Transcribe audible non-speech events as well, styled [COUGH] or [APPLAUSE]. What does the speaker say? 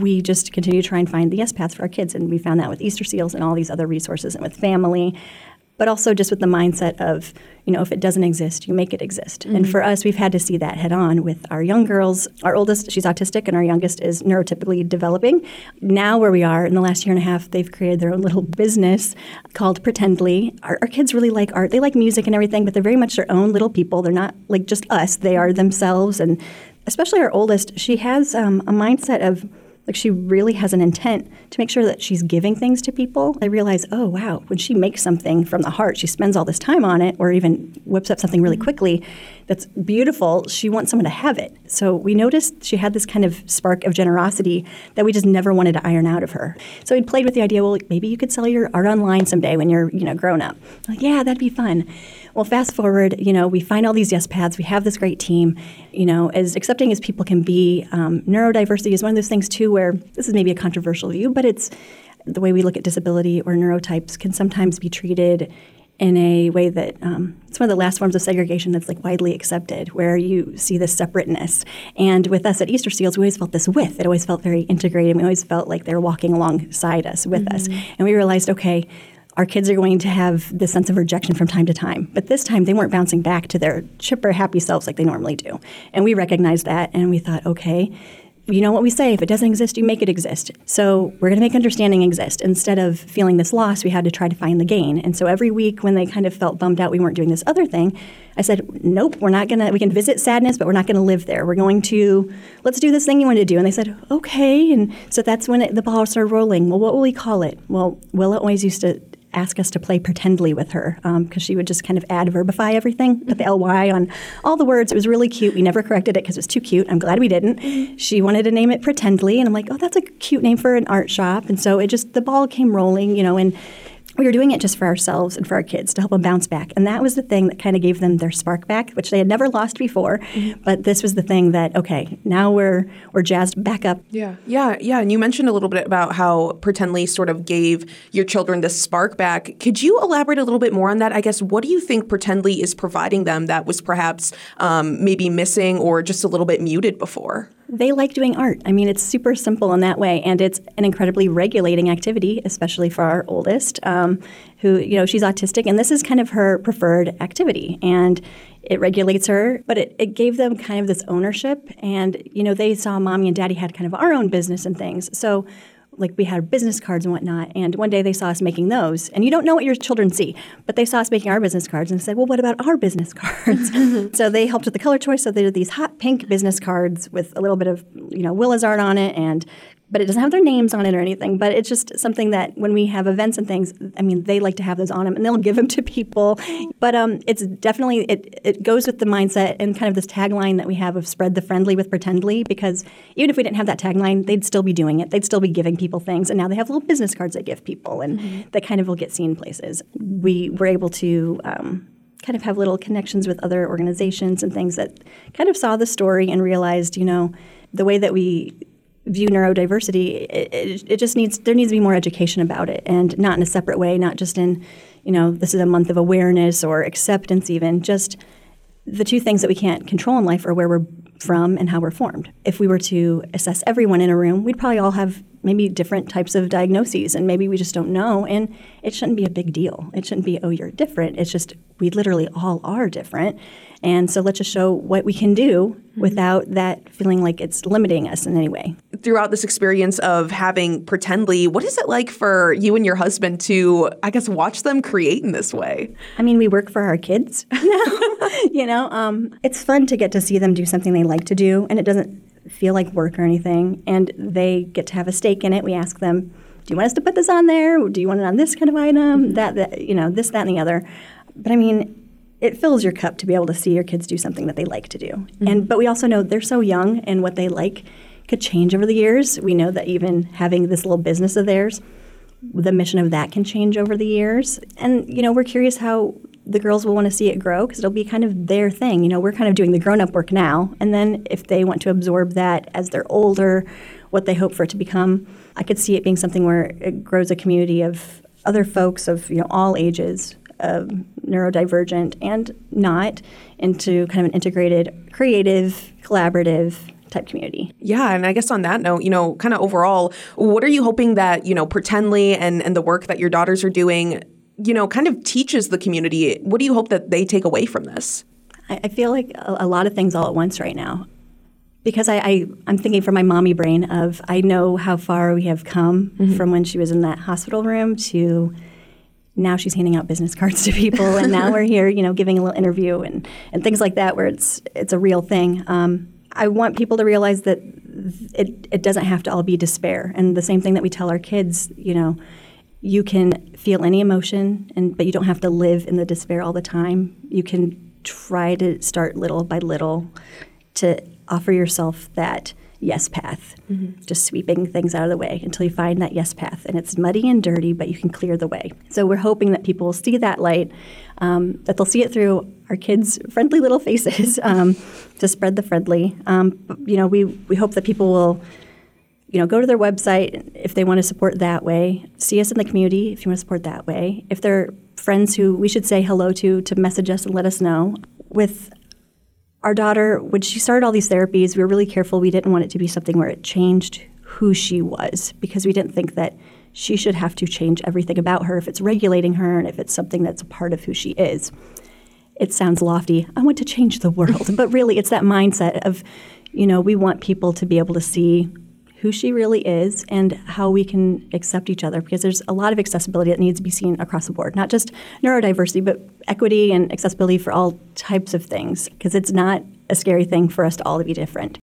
we just continue to try and find the yes paths for our kids. And we found that with Easter Seals and all these other resources and with family, but also just with the mindset of, you know, if it doesn't exist, you make it exist. Mm-hmm. And for us, we've had to see that head on with our young girls. Our oldest, she's autistic, and our youngest is neurotypically developing. Now, where we are in the last year and a half, they've created their own little business called Pretendly. Our, our kids really like art. They like music and everything, but they're very much their own little people. They're not like just us, they are themselves. And especially our oldest, she has um, a mindset of, like she really has an intent to make sure that she's giving things to people. I realize, oh wow, when she makes something from the heart, she spends all this time on it, or even whips up something really quickly that's beautiful. She wants someone to have it. So we noticed she had this kind of spark of generosity that we just never wanted to iron out of her. So we played with the idea, well, maybe you could sell your art online someday when you're, you know, grown up. Like, yeah, that'd be fun. Well, fast forward, you know, we find all these yes paths. We have this great team. You know, as accepting as people can be, um, neurodiversity is one of those things too where this is maybe a controversial view, but it's the way we look at disability or neurotypes can sometimes be treated in a way that um, it's one of the last forms of segregation that's like widely accepted, where you see this separateness. And with us at Easter Seals, we always felt this with. It always felt very integrated. We always felt like they were walking alongside us with mm-hmm. us. And we realized, okay, our kids are going to have this sense of rejection from time to time. But this time, they weren't bouncing back to their chipper, happy selves like they normally do. And we recognized that, and we thought, okay, you know what we say if it doesn't exist you make it exist. So we're going to make understanding exist. Instead of feeling this loss we had to try to find the gain. And so every week when they kind of felt bummed out we weren't doing this other thing i said nope we're not going to we can visit sadness but we're not going to live there. We're going to let's do this thing you want to do. And they said okay. And so that's when it, the ball started rolling. Well what will we call it? Well willa always used to ask us to play pretendly with her because um, she would just kind of adverbify everything, put the ly on all the words. It was really cute. We never corrected it because it was too cute. I'm glad we didn't. Mm-hmm. She wanted to name it Pretendly, and I'm like, oh, that's a cute name for an art shop. And so it just the ball came rolling, you know, and we were doing it just for ourselves and for our kids to help them bounce back. And that was the thing that kind of gave them their spark back, which they had never lost before. Mm-hmm. But this was the thing that, okay, now we're we're jazzed back up. Yeah, yeah, yeah. And you mentioned a little bit about how Pretendly sort of gave your children this spark back. Could you elaborate a little bit more on that? I guess what do you think Pretendly is providing them that was perhaps um, maybe missing or just a little bit muted before? They like doing art. I mean, it's super simple in that way, and it's an incredibly regulating activity, especially for our oldest, um, who, you know, she's autistic, and this is kind of her preferred activity. And it regulates her, but it, it gave them kind of this ownership. And, you know, they saw mommy and daddy had kind of our own business and things. So like we had business cards and whatnot. And one day they saw us making those. And you don't know what your children see, but they saw us making our business cards and said, well, what about our business cards? [LAUGHS] so they helped with the color choice. So they did these hot pink business cards with a little bit of, you know, Willa's art on it and but it doesn't have their names on it or anything. But it's just something that when we have events and things, I mean, they like to have those on them, and they'll give them to people. But um, it's definitely it it goes with the mindset and kind of this tagline that we have of spread the friendly with pretendly. Because even if we didn't have that tagline, they'd still be doing it. They'd still be giving people things, and now they have little business cards they give people, and mm-hmm. that kind of will get seen places. We were able to. Um, kind of have little connections with other organizations and things that kind of saw the story and realized, you know, the way that we view neurodiversity, it, it, it, just needs there needs to be more education about it, and not in a separate way, not just in, you know, this is a month of awareness or acceptance, even just the two things that we can't control in life are where we're from and how we're formed. If we were to assess everyone in a room, we'd probably all have maybe different types of diagnoses, and maybe we just don't know. And it shouldn't be a big deal. It shouldn't be, oh, you're different. It's just we literally all are different. And so let's just show what we can do mm-hmm. without that feeling like it's limiting us in any way. Throughout this experience of having Pretendly, what is it like for you and your husband to, I guess, watch them create in this way? I mean, we work for our kids [LAUGHS] [LAUGHS] you know, um, it's fun to get to see them do something they like to do, and it doesn't feel like work or anything. And they get to have a stake in it. We ask them, do you want us to put this on there? Do you want it on this kind of item? Mm-hmm. That, that, you know, this, that, and the other. But I mean, it fills your cup to be able to see your kids do something that they like to do. Mm-hmm. And but we also know they're so young and what they like could change over the years. We know that even having this little business of theirs, the mission of that can change over the years. And you know, we're curious how the girls will want to see it grow because it'll be kind of their thing. You know, we're kind of doing the grown-up work now, and then if they want to absorb that as they're older, what they hope for it to become, I could see it being something where it grows a community of other folks of you know all ages um, neurodivergent and not into kind of an integrated, creative, collaborative type community. Yeah, and I guess on that note, you know, kind of overall, what are you hoping that, you know, Pretendly and, and the work that your daughters are doing, you know, kind of teaches the community? What do you hope that they take away from this? I, I feel like a, a, lot of things all at once right now. Because I, I, am thinking from my mommy brain of I know how far we have come mm-hmm. from when she was in that hospital room to now she's handing out business [LAUGHS] cards to people, and now we're here, you know, giving a little interview and, and things like that, where it's it's a real thing. Um, I want people to realize that it it doesn't have to all be despair, and the same thing that we tell our kids, you know, you can feel any emotion, and but you don't have to live in the despair all the time. You can try to start little by little to offer yourself that yes path, mm-hmm. just sweeping things out of the way until you find that yes path. And it's muddy and dirty, but you can clear the way. So we're hoping that people will see that light, um, that they'll see it through our kids' friendly little faces [LAUGHS] um, to spread the friendly. Um, you know, we, we hope that people will you know, go to their website if they want to support that way. See us in the community if you want to support that way. If they're friends who we should say hello to, to message us and let us know. With our daughter, when she started all these therapies, we were really careful. We didn't want it to be something where it changed who she was because we didn't think that she should have to change everything about her if it's regulating her and if it's something that's a part of who she is. It sounds lofty. I want to change the world, but really it's that mindset of, you know, we want people to be able to see who she really is and how we can accept each other because there's a lot of accessibility that needs to be seen across the board, not just neurodiversity, but equity and accessibility for all types of things because it's not a scary thing for us to all to be different.